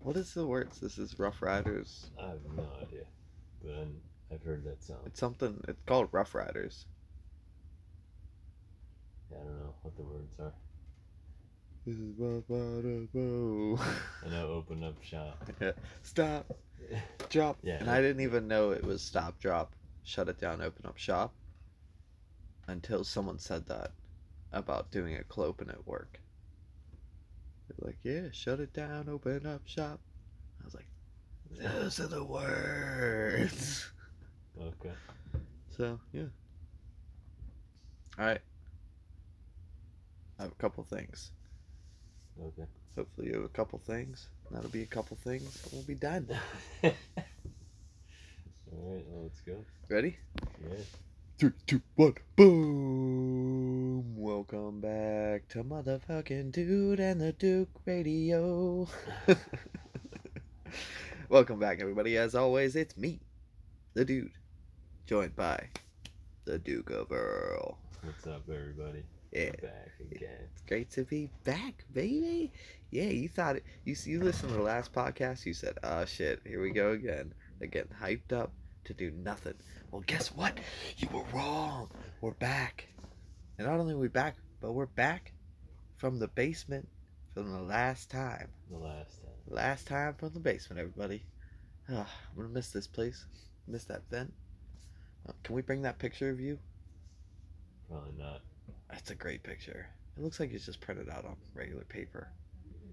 What is the words? This is Rough Riders. I have no idea, but I'm, I've heard that song. It's something. It's called Rough Riders. Yeah, I don't know what the words are. This is Rough Riders. Whoa. I know open up shop. Stop. Drop. Yeah, And I didn't even know it was stop, drop, shut it down, open up shop. Until someone said that about doing a clopen at work. They're like, yeah, shut it down, open up shop. I was like, those are the words. Okay. So yeah. All right. I have a couple things. Okay. Hopefully, you have a couple things. That'll be a couple things, and we'll be done. All right, well, let's go. Ready? Yeah. Three, two, one, boom! Welcome back to motherfucking Dude and the Duke Radio. Welcome back, everybody. As always, it's me, the Dude, joined by the Duke of Earl. What's up, everybody? Yeah. We're back again. It's great to be back, baby. Yeah, you thought it. You you listened to the last podcast. You said, "Oh shit, here we go again." They're getting hyped up to do nothing. Well, guess what? You were wrong. We're back, and not only are we back, but we're back from the basement from the last time. The last time. Last time from the basement, everybody. Ah, I'm gonna miss this place. Miss that vent. Uh, can we bring that picture of you? Probably not. That's a great picture. It looks like it's just printed out on regular paper.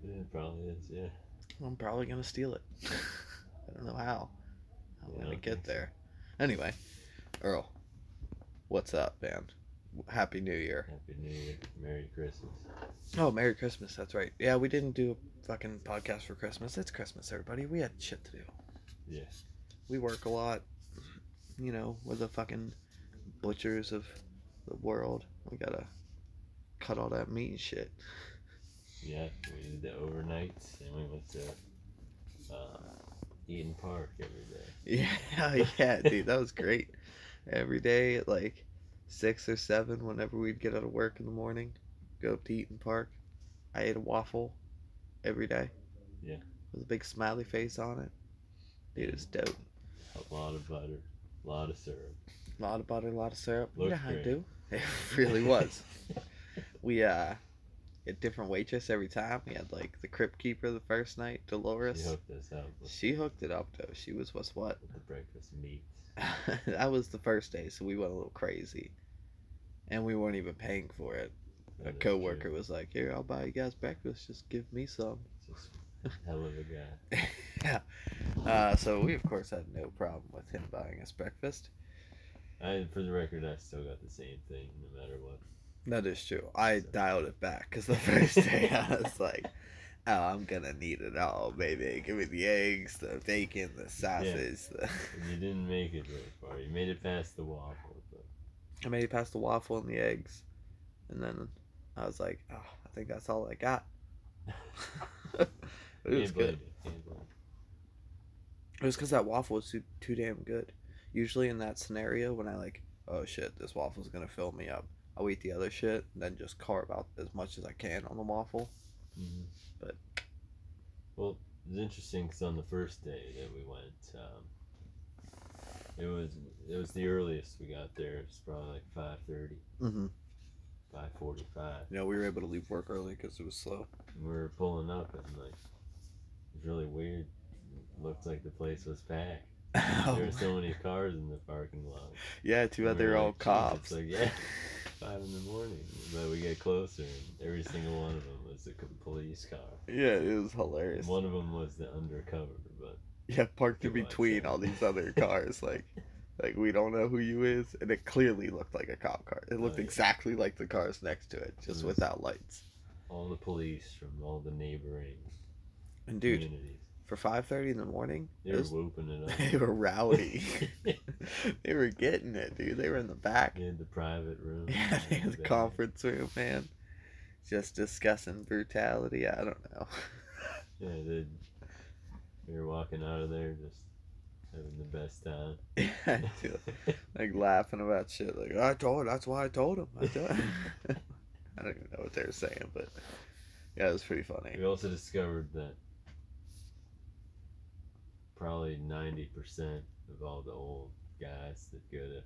Yeah, it probably is, yeah. I'm probably gonna steal it. I don't know how. I'm Yeah, gonna get there. so. Anyway, Earl, what's up, man? Happy New Year. Happy New Year. Merry Christmas. Oh, Merry Christmas. That's right. Yeah, we didn't do a fucking podcast for Christmas. It's Christmas, everybody. We had shit to do. Yes. We work a lot. You know, we're the fucking butchers of the world. We gotta cut all that meat and shit. Yeah, we did the overnights and we went to uh, Eat'n Park every day. Yeah, yeah, dude, that was great. Every day at like six or seven, whenever we'd get out of work in the morning, go up to Eat'n Park. I ate a waffle every day. Yeah. With a big smiley face on it. Dude, it's dope. A lot of butter, a lot of syrup. A lot of butter, a lot of syrup. you know Looked how I do. It really was. we uh had different waitress every time. We had like the crypt keeper the first night, Dolores. She hooked us up She hooked it up though. She was what's what. with the breakfast meats. that was the first day, so we went a little crazy. And we weren't even paying for it. A That is coworker true. was like, Here, I'll buy you guys breakfast, just give me some. Just hell of a guy. yeah. Uh, so we of course had no problem with him buying us breakfast. I, for the record, I still got the same thing no matter what. That is true. I dialed it back because the first day I was like, "Oh, I'm gonna need it all, baby. Give me the eggs, the bacon, the sausage." The... You didn't make it very far. You made it past the waffle, but I made it past the waffle and the eggs, and then I was like, "Oh, I think that's all I got." it was good. you. It was because that waffle was too too damn good. Usually in that scenario, when I like, "Oh shit, this waffle's gonna fill me up," I'll eat the other shit and then just carve out as much as I can on the waffle. you. hmm But- well, it was interesting because on the first day that we went, um, it was it was the earliest we got there. It's probably like five thirty, Mm-hmm. five forty five. You know, we were able to leave work early because it was slow. And we were pulling up and like it was really weird. It looked like the place was packed. There were so many cars in the parking lot. yeah, too bad And they we were were all like, cops. It's like yeah, five in the morning. But we get closer, and every single one of them was a police car. Yeah, it was hilarious. One of them was the undercover, but Yeah, parked in between all these other cars, like, like we don't know who you is, and it clearly looked like a cop car. It looked Oh, yeah. exactly like the cars next to it, just without lights. all the police from all the neighboring And dude, communities, for five thirty in the morning, they were whooping it up. they were rowdy. they were getting it, dude. They were in the back. In the private room. Yeah, they in had the back. conference room, man. Just discussing brutality. I don't know. Yeah, they. We were walking out of there just having the best time. yeah, dude. like laughing about shit. Like I told, that's why I told him. I, told Him. I don't even know what they were saying, but yeah, it was pretty funny. we also discovered that probably ninety percent of all the old guys that go to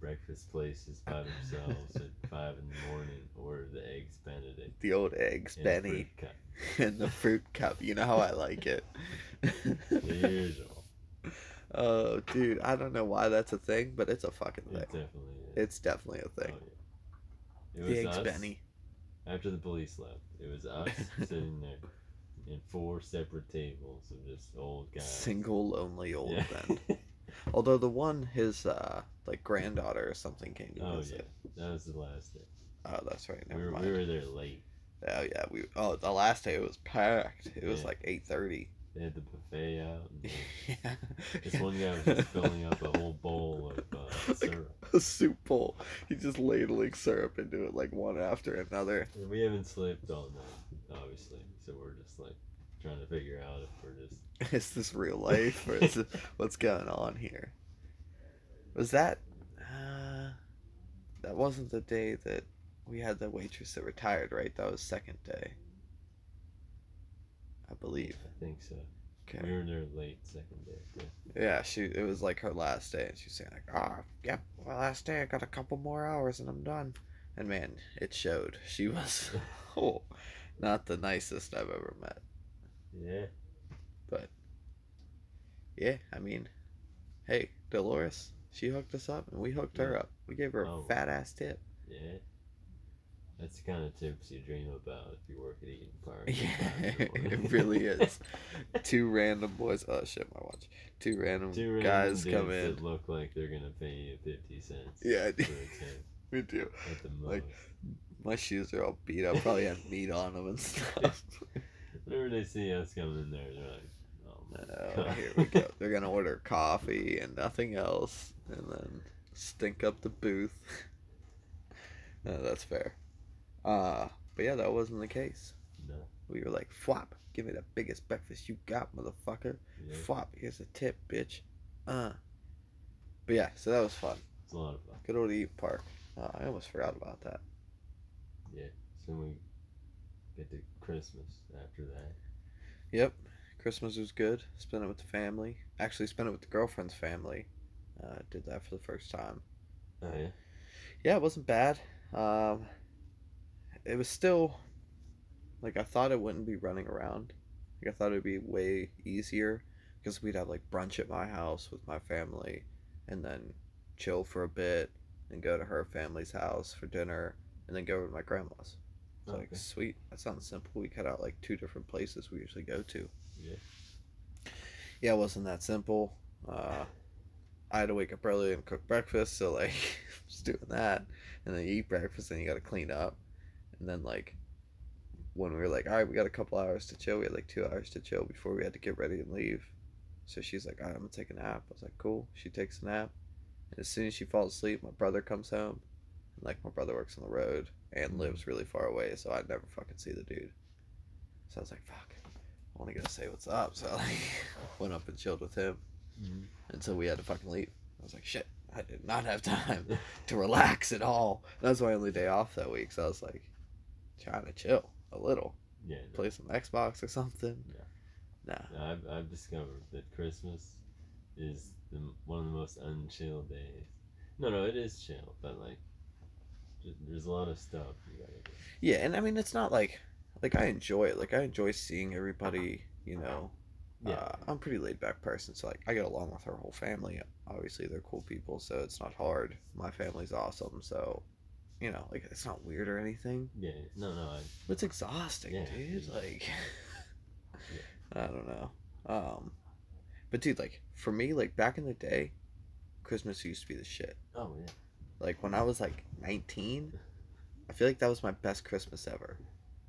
breakfast places by themselves at five in the morning order the eggs Benedict The old eggs, in a Benny, and the fruit cup. You know how I like it. The usual. oh, dude, I don't know why that's a thing, but it's a fucking It thing. definitely is. It's definitely a Oh, thing. yeah. It the eggs, us Benny. after the police left. It was us sitting there in four separate tables of just old guys. Single, lonely old Yeah. men. Although the one, his uh, like granddaughter or something came to oh yeah, that was the last day. Oh, that's right. We Never were, mind. we were there late. Oh yeah, we. Oh, the last day it was packed. It was Yeah. like eight thirty. They had the buffet out. And yeah. this one guy was just filling up a whole bowl of uh, syrup. a soup bowl. He just ladling syrup into it like one after another. And we haven't slept all night, obviously. So we're just like trying to figure out if we're just Is this real life or is this, what's going on here? Was that? Uh, that wasn't the day that we had the waitress that retired, right? That was second day. I believe. I think so. Okay. We were there late second day. Yeah. Yeah, she. It was like her last day, and she's saying like, "Ah, yep, my last day. I got a couple more hours, and I'm done." And man, it showed. She was, oh, not the nicest I've ever met. Yeah. But. Yeah, I mean, hey, Dolores, she hooked us up, and we hooked her up. We gave her a Oh. fat ass tip. Yeah. That's the kind of tips you dream about if you work at Eat'n Park. Yeah, it really is. Two random boys. Oh shit, my watch. Two random Two random guys come in. that look like they're gonna pay you fifty cents. Yeah, we do. at the most. Like- My shoes are all beat up. Probably have meat on them and stuff. Whenever they see us coming in there, they're like, "Oh my Oh, here we go. They're gonna order coffee and nothing else, and then stink up the booth. no, that's fair. Uh, but yeah, that wasn't the case. no. We were like, "Flop, give me the biggest breakfast you got, motherfucker." Yeah, Flop, here's a tip, bitch. Uh. But yeah, so that was fun. it's a lot of fun. Good old Eat'n Park. Uh, I almost forgot about that. Yeah. So we get to Christmas after that. Yep, Christmas was good. Spent it with the family. Actually, spent it with the girlfriend's family. Uh, did that for the first time. Oh yeah. Yeah, it wasn't bad. Um, it was still like I thought it wouldn't be running around. Like I thought it'd be way easier because we'd have like brunch at my house with my family, and then chill for a bit, and go to her family's house for dinner, and then go to my grandma's. It's like sweet. That sounds simple. We cut out like two different places we usually go to. Yeah. Yeah, it wasn't that simple. Uh, I had to wake up early and cook breakfast, so like just doing that, and then you eat breakfast, and you got to clean up, and then like when we were like, all right, we got a couple hours to chill. We had like two hours to chill before we had to get ready and leave. So she's like, all right, I'm gonna take a nap. I was like, cool. She takes a nap, and as soon as she falls asleep, my brother comes home, and like my brother works on the road and lives really far away, so I'd never fucking see the dude. So I was like, fuck. I want to go say what's up. So I like went up and chilled with him mm-hmm. until we had to fucking leave. I was like, shit, I did not have time to relax at all. That was my only day off that week, so I was like, trying to chill a little, Yeah. no. play some Xbox or something. Yeah. Nah. I've, I've discovered that Christmas is the, one of the most unchill days. No, no, it is chill, but like, there's a lot of stuff you gotta do. Yeah, and I mean, it's not like, like I enjoy it. Like I enjoy seeing everybody. You know, Yeah. uh, I'm a pretty laid back person, so like I get along with her whole family. Obviously, they're cool people, so it's not hard. My family's awesome, so you know, like it's not weird or anything. Yeah, no, no, I, It's exhausting, Yeah. dude. Like, I don't know. Um, but dude, like for me, like back in the day, Christmas used to be the shit. oh yeah, Like when I was like 19, I feel like that was my best Christmas ever.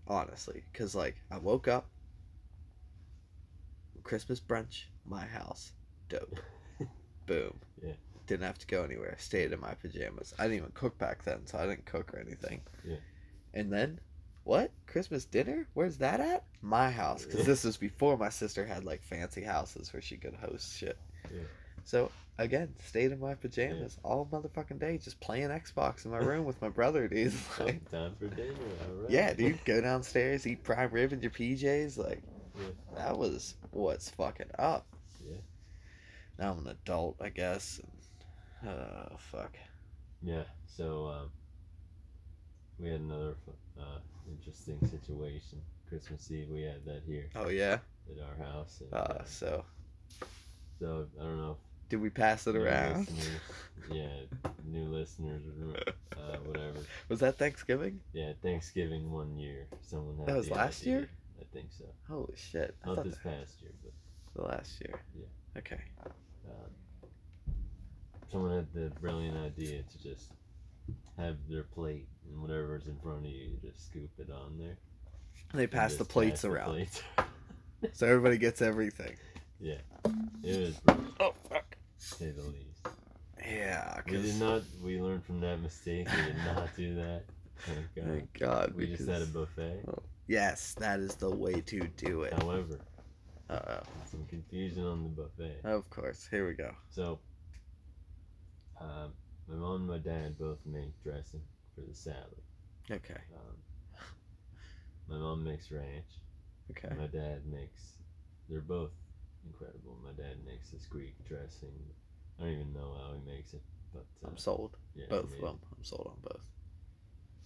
Honestly, cuz like I woke up Christmas brunch, my house. Dope. Boom. Yeah. Didn't have to go anywhere. Stayed in my pajamas. I didn't even cook back then, so I didn't cook or anything. Yeah. And then what? Christmas dinner? Where's that at? My house, cuz this was before my sister had like fancy houses where she could host shit. Yeah. So again, stayed in my pajamas all motherfucking day, just playing Xbox in my room with my brother, dude. Like, time for dinner. All right. yeah, dude, go downstairs, eat prime rib in your PJs. Like, Yeah. that was what's fucking up. Yeah. now I'm an adult, I guess. And, oh fuck. Yeah. So um, we had another uh, interesting situation. Christmas Eve, we had that here Oh yeah. at our house. and, Uh, uh, so so I don't know. did we pass it around? yeah, new listeners uh, whatever. Was that Thanksgiving? Yeah, Thanksgiving one year, someone had That was last idea. year? I think so. Holy shit! I Not this past year, but the last year. Yeah. Okay. um, someone had the brilliant idea to just have their plate and whatever's in front of you, you just scoop it on there. They pass the plates pass the around, plates. so everybody gets everything. Yeah. It was Oh fuck. say the least. Yeah. We did 'cause- not. We learned from that mistake. We did not do that. Thank God. Thank God. We just had a because- buffet. Yes, that is the way to do it. However, Uh oh. some confusion on the buffet. oh. Of course. Here we go. So, um, my mom and my dad both make dressing for the salad. Okay. Um, my mom makes ranch. Okay. My dad makes. They're both incredible. My dad makes this Greek dressing. I don't even know how he makes it, but uh, I'm sold. yeah, Both of them. I'm sold on both.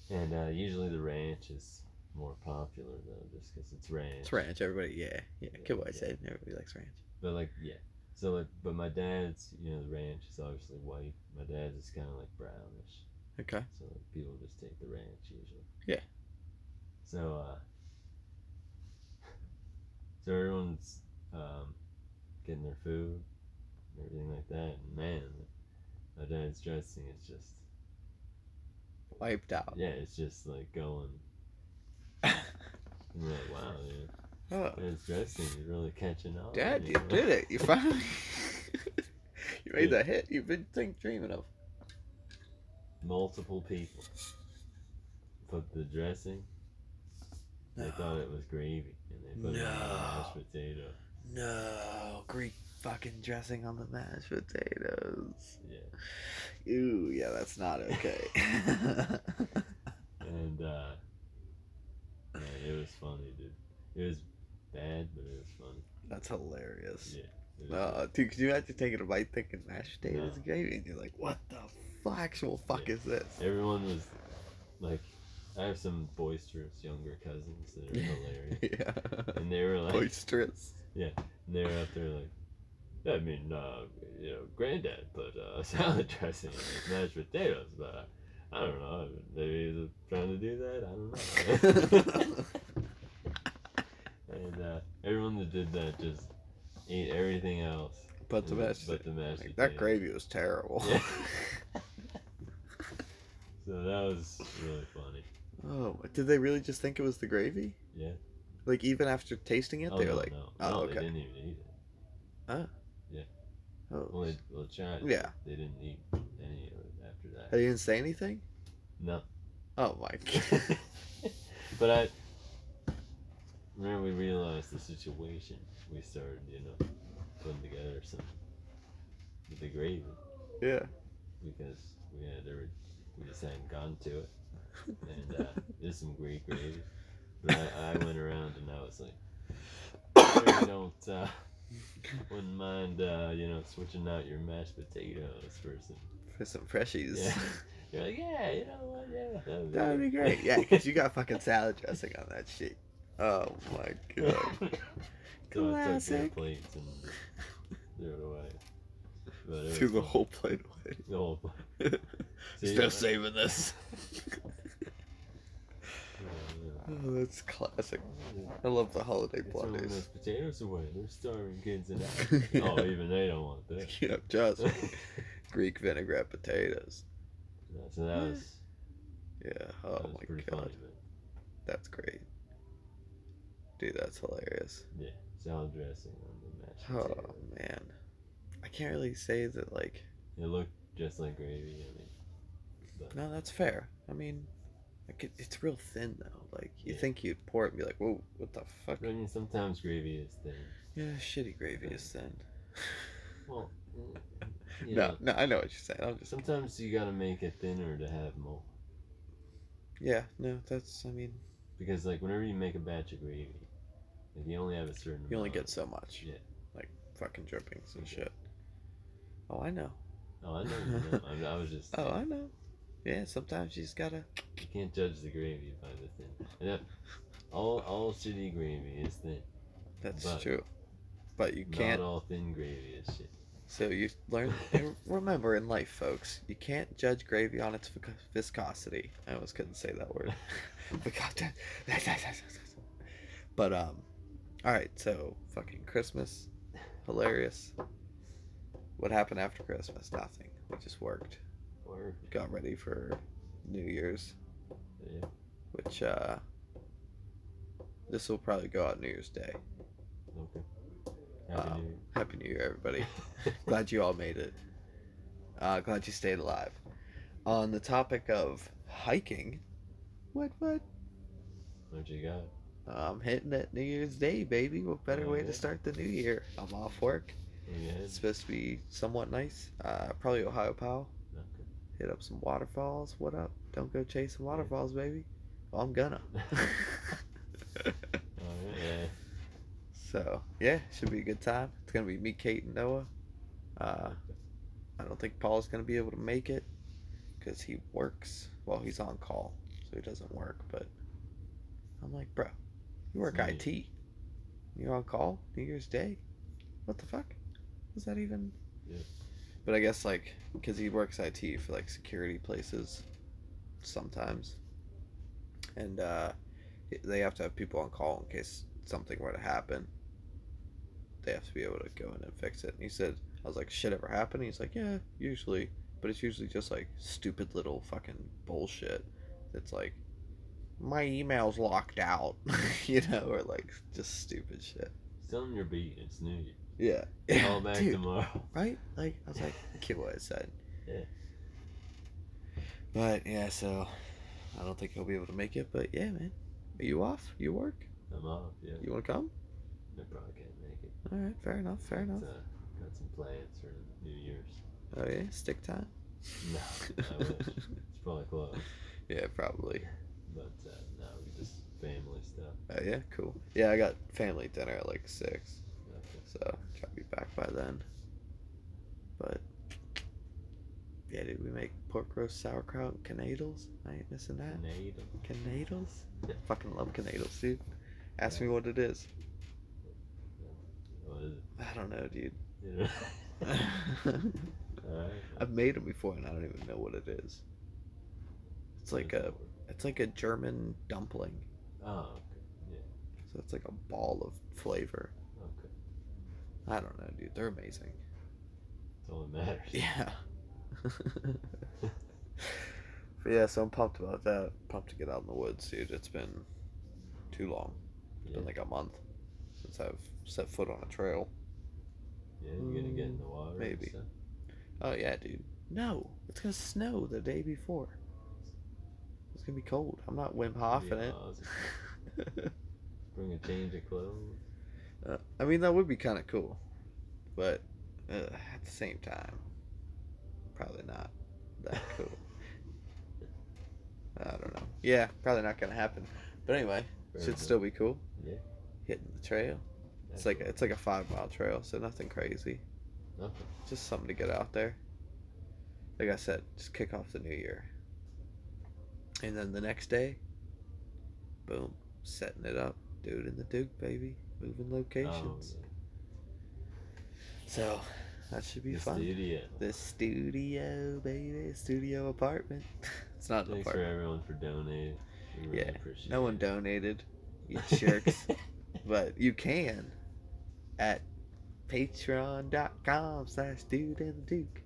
And uh, usually the ranch is more popular though, just because it's ranch. It's ranch. Everybody. Yeah. Yeah. Yeah, Good way yeah. say it. Everybody likes ranch. But like, yeah. So like, but my dad's, you know, the ranch is obviously white. My dad's is kind of like brownish. Okay. So like, people just take the ranch usually. Yeah. So uh. So everyone's um, getting their food, and everything like that, and man, my dad's dressing is just Wiped out. yeah, it's just like going. And you're like, wow, dude, Oh. dad's dressing is really catching on. Dad, you know? did it. You finally. you made Yeah. the hit you've been think, dreaming of. multiple people put the dressing. They No. thought it was gravy, and they put it on the mashed No. potato. No, Greek fucking dressing on the mashed potatoes. Yeah, Ooh, yeah, that's not okay. and uh, yeah, it was funny, dude. It was bad, but it was funny. that's hilarious. Yeah. Uh, dude, could you imagine taking a bite thinking mashed potatoes No. and gravy, and you're like, what the fuck, actual fuck Yeah. is this? Everyone was like, I have some boisterous younger cousins that are hilarious, yeah. and they were like, Boisterous. Yeah, and they were out there like, I mean, uh, you know, granddad put uh, salad dressing in his mashed potatoes, but uh, I don't know, maybe he's trying to do that. I don't know. Everyone that did that just ate everything else. But the mashed but the mashed like, that gravy was terrible. Yeah. So that was really funny. oh, did they really just think it was the gravy? Yeah. Like even after tasting it, oh, they no, were like, no, oh, no, okay. they didn't even eat it. Huh? Yeah. Oh, Well, they, well, tried. Yeah. They didn't eat any of it after that. they didn't say anything. No. Oh my god. but I remember we realized the situation. We started, you know, putting together some with the gravy yeah. because we had every, we just hadn't gone to it, and uh, there's some great gravy. But I, I went around and I was like, "Sure you don't uh, wouldn't mind, uh, you know, switching out your mashed potatoes for some." For some freshies. Yeah. You're like, yeah, you know what? Yeah, that would That would be great. Yeah, because you got fucking salad dressing on that shit. Oh my god. so I took their Classic. plates and threw it away. But it was Threw the whole plate away. The whole plate. See, Still saving this. Yeah, Oh, that's classic. yeah. I love the holiday Get some of blunders. those potatoes away. They're starving kids in Africa. Yeah. Oh, even they don't want that. Yeah, just Greek vinaigrette potatoes. Yeah, so that was, Yeah. Oh that Oh was my pretty god, funny. But that's great. Dude, that's hilarious. yeah, salad dressing on the mashed Oh potato. man, I can't really say that like. It looked just like gravy. I mean, but No, that's fair. I mean, like it, it's real thin though. Like you Yeah. think you'd pour it and be like, whoa, what the fuck? I mean, sometimes gravy is thin. Yeah, shitty gravy is thin. Well, you no, know, no, I know what you're saying. I'm just. sometimes you gotta make it thinner to have more. Yeah, no, that's. I mean, Because like whenever you make a batch of gravy, you only have a certain. you only amount. get so much. Yeah. Like fucking drippings and Okay. shit. Oh, I know. Oh, I know you know. I, mean, I was just. Oh, I know. Yeah, sometimes you just gotta. You can't judge the gravy by the thin. And that, all all shitty gravy is thin. That's But- true. But you can't. Not all thin gravy is shit. So you learn. and remember in life, folks, you can't judge gravy on its viscosity. I almost couldn't say that word. But um, all right. So fucking Christmas, hilarious. What happened after Christmas? Nothing. We just worked. Or Got ready for New Year's, yeah. which uh, this will probably go out New Year's Day. Okay. Happy Um, New Year. Happy New Year, everybody. glad you all made it. Uh, glad you stayed alive. On the topic of hiking, what what? What you got? I'm hitting it New Year's Day, baby. What better Oh, way to start the new year? I'm off work. Headed? It's supposed to be somewhat nice. Uh, probably Ohiopyle. Okay. Hit up some waterfalls. What up? Don't go chasing waterfalls, baby. Well, I'm gonna. Alright, yeah. So yeah, should be a good time. It's gonna be me, Kate, and Noah. Uh, I don't think Paul's gonna be able to make it because he works. Well, he's on call, so he doesn't work. But I'm like, bro, you work IT. You're on call New Year's Day. What the fuck? Was that even? Yeah. But I guess like because he works IT for like security places, sometimes, and uh, they have to have people on call in case something were to happen. They have to be able to go in and fix it. And he said, I was like, shit ever happen? He's like, yeah, usually, but it's usually just like stupid little fucking bullshit. It's like my email's locked out, you know, or like just stupid shit. Tell them you're beat. It's New Year. Yeah. Call back Dude, tomorrow. right? Like I was like, get what I said. Yeah. But yeah, so I don't think he'll be able to make it. But yeah, man, are you off? You work? I'm off. Yeah. You want to come? I probably can't make it. All right, fair enough. Fair enough. Uh, got some plans for New Year's. Oh yeah, stick time. No, I wish. It's probably close. yeah, probably. But uh, no, we just family stuff. Oh yeah, cool. Yeah, I got family dinner at like six, Okay. so try to be back by then. But yeah, did we make pork roast, sauerkraut, canadles? I ain't missing that. Canada. Canadles? Yeah. Fucking love canadles, dude. Ask me what it is. What is it? I don't know, dude. Yeah. Alright. I've made them before and I don't even know what it is. It's like a it's like a German dumpling. Oh, okay. So it's like a ball of flavor. Okay. I don't know, dude. They're amazing. That's all that matters. Yeah. but yeah, so I'm pumped about that. Pumped to get out in the woods, dude. It's been too long. It's Yeah. been like a month since I've set foot on a trail. Yeah, you're gonna get in the water. Maybe. Oh yeah, dude. No, it's gonna snow the day before. Gonna be cold. I'm not Wim Hof in it. Bring a change of clothes. Uh, I mean, that would be kind of cool, but uh, at the same time, probably not that cool. I don't know. Yeah, probably not gonna happen. But anyway, Very should good. still be cool. Yeah. Hitting the trail. It's like it's like a five mile trail, so nothing crazy. Okay. Just something to get out there. Like I said, just kick off the new year. And then the next day, boom, setting it up, dude in the Duke, baby, moving Oh, locations. yeah. So that should be The fun. studio. The studio, baby, studio apartment. it's not an Thanks for everyone for donating. Really Yeah, No one it. donated, you jerks. but you can at patreon.com slash dude and the duke.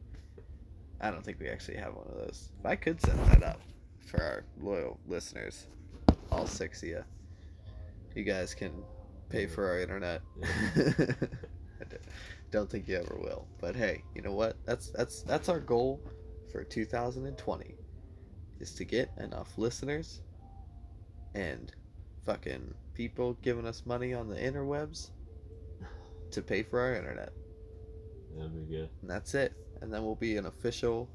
I don't think we actually have one of those. I could set that up for our loyal listeners, all six of you, you guys can pay for our internet. Don't think you ever will. But hey, you know what? That's that's that's our goal for 2020 is to get enough listeners and fucking people giving us money on the interwebs to pay for our internet. That'd be good. And that's it. And then we'll be an official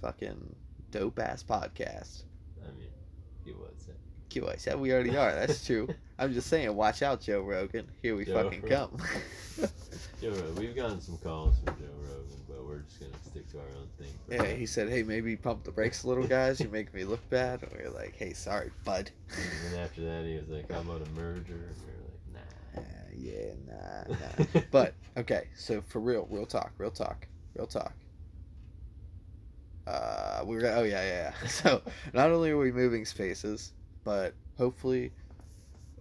fucking dope ass podcast. I mean, you would say. QI said we already are. That's true. I'm just saying, watch out, Joe Rogan. Here we Joe fucking Rogan. come. Joe Rogan. We've gotten some calls from Joe Rogan, but we're just gonna stick to our own thing. Yeah, now. he said, "Hey, maybe pump the brakes a little, guys. You're making me look bad." And we are like, "Hey, sorry, bud." And then after that, he was like, "How about a merger?" And we were like, Uh, yeah, nah, nah. "Nah." but okay, so for real, real talk, real talk, real talk. Uh, we we're oh yeah, yeah, yeah. So not only are we moving spaces, but hopefully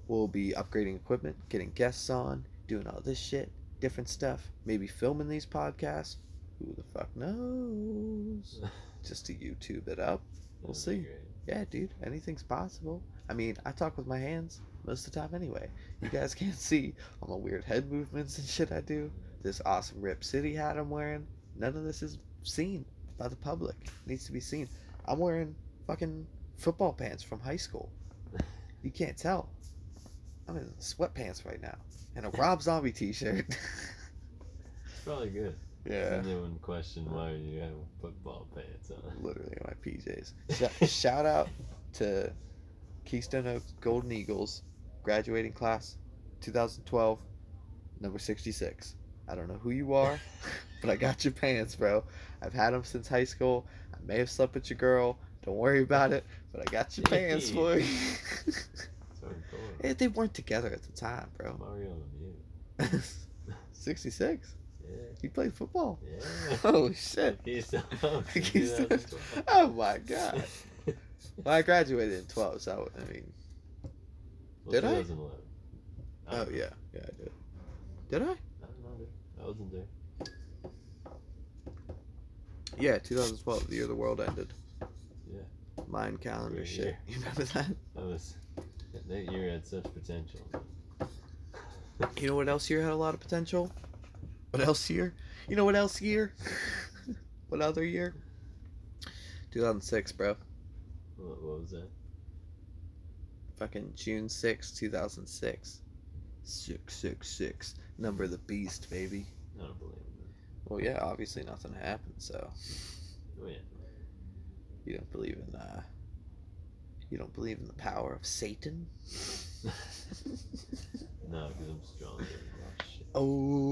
we'll be upgrading equipment, getting guests on, doing all this shit, different stuff. Maybe filming these podcasts. Who the fuck knows? Just to YouTube it up. We'll see. great. Yeah, dude, anything's possible. I mean, I talk with my hands most of the time anyway. You guys can't see all the weird head movements and shit I do. This awesome Rip City hat I'm wearing. None of this is seen by the public. It needs to be seen. I'm wearing fucking football pants from high school. You can't tell. I'm in sweatpants right now. And a Rob Zombie t shirt. It's probably good. yeah. And they wouldn't question why you have football pants on. literally my PJs. Shout out to Keystone Oaks Golden Eagles, graduating class 2012, number 66. I don't know who you are, but I got your pants, bro. I've had them since high school. I may have slept with your girl. Don't worry about it, but I got your pants for you. Eh, they weren't together at the time, bro. Mario Lemieux. 66? Yeah. He played football. Yeah. Oh, shit. In Keystone- 2012. Oh, my God. Well, I graduated in 12, so I mean, Well, Did I? I Oh know. yeah, yeah, I did. Did I? I don't know. I wasn't there. Yeah, 2012, the year the world ended. Yeah. Mayan calendar Great shit. You remember that? That was that year had such potential. You know what else year had a lot of potential? What else year? You know what else year? what other year? 2006, bro. What, what was that? Fucking June 6, 2006. 666. Number of the beast, baby. I don't believe that. Well, yeah, obviously nothing happened, so Oh yeah. you don't believe in, uh, you don't believe in the power of Satan? no, because I'm stronger. Oh.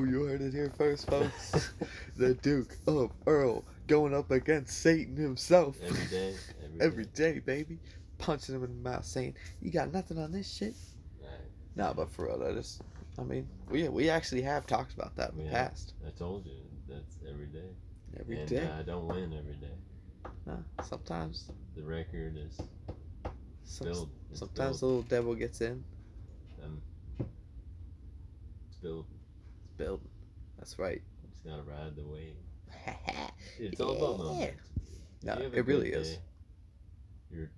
Oh, you heard it here first, folks. the Duke of Earl going up against Satan himself Every day. Every, every day, baby. Punching him in the mouth, saying, "You got nothing on this shit." Right. Nah, but for real, that is. I mean, we we actually have talked about that in the past. I told you that's every day. Every and day. Uh, I don't win every day. Nah, sometimes, The record is some, built. It's sometimes the little devil gets in. Um, it's built. It's building. That's right. It's gotta ride the wave. It's all about money. Yeah. No, you have a it really good is. You're,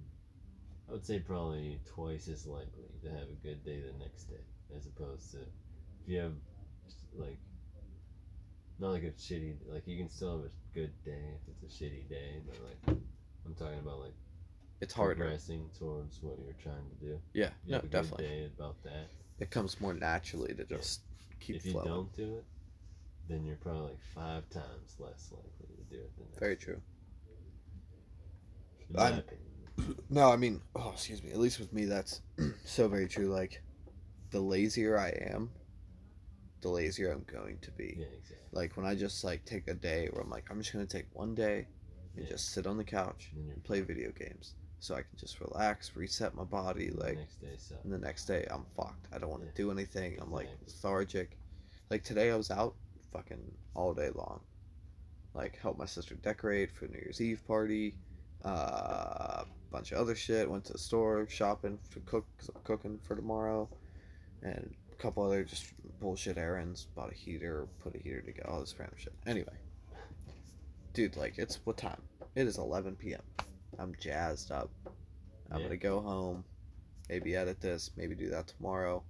I would say probably twice as likely to have a good day the next day, as opposed to if you have like not like a shitty like you can still have a good day if it's a shitty day, but like I'm talking about like It's harder. progressing towards what you're trying to do. Yeah, You no, definitely. day about that. It comes more naturally to just keep if you flowing. don't do it, then you're probably like five times less likely to do it than. Very true. I'm- No, I mean, oh, excuse me. At least with me, that's so very true. Like, the lazier I am, the lazier I'm going to be. Yeah, exactly. Like when I just like take a day where I'm like, I'm just gonna take one day and Yeah. just sit on the couch And and play video games, so I can just relax, reset my body. Like, next day and the next day I'm fucked. I don't want to Yeah. do anything. I'm like lethargic. Like today I was out fucking all day long. Like helped my sister decorate for New Year's Eve party. Uh, bunch of other shit. Went to the store shopping to cook because I'm cooking for tomorrow, and a couple other just bullshit errands. Bought a heater, put a heater together, all this random shit. Anyway, dude, like it's what time? It is 11 p.m. I'm jazzed up. I'm Yeah. gonna go home, maybe edit this, maybe do that tomorrow.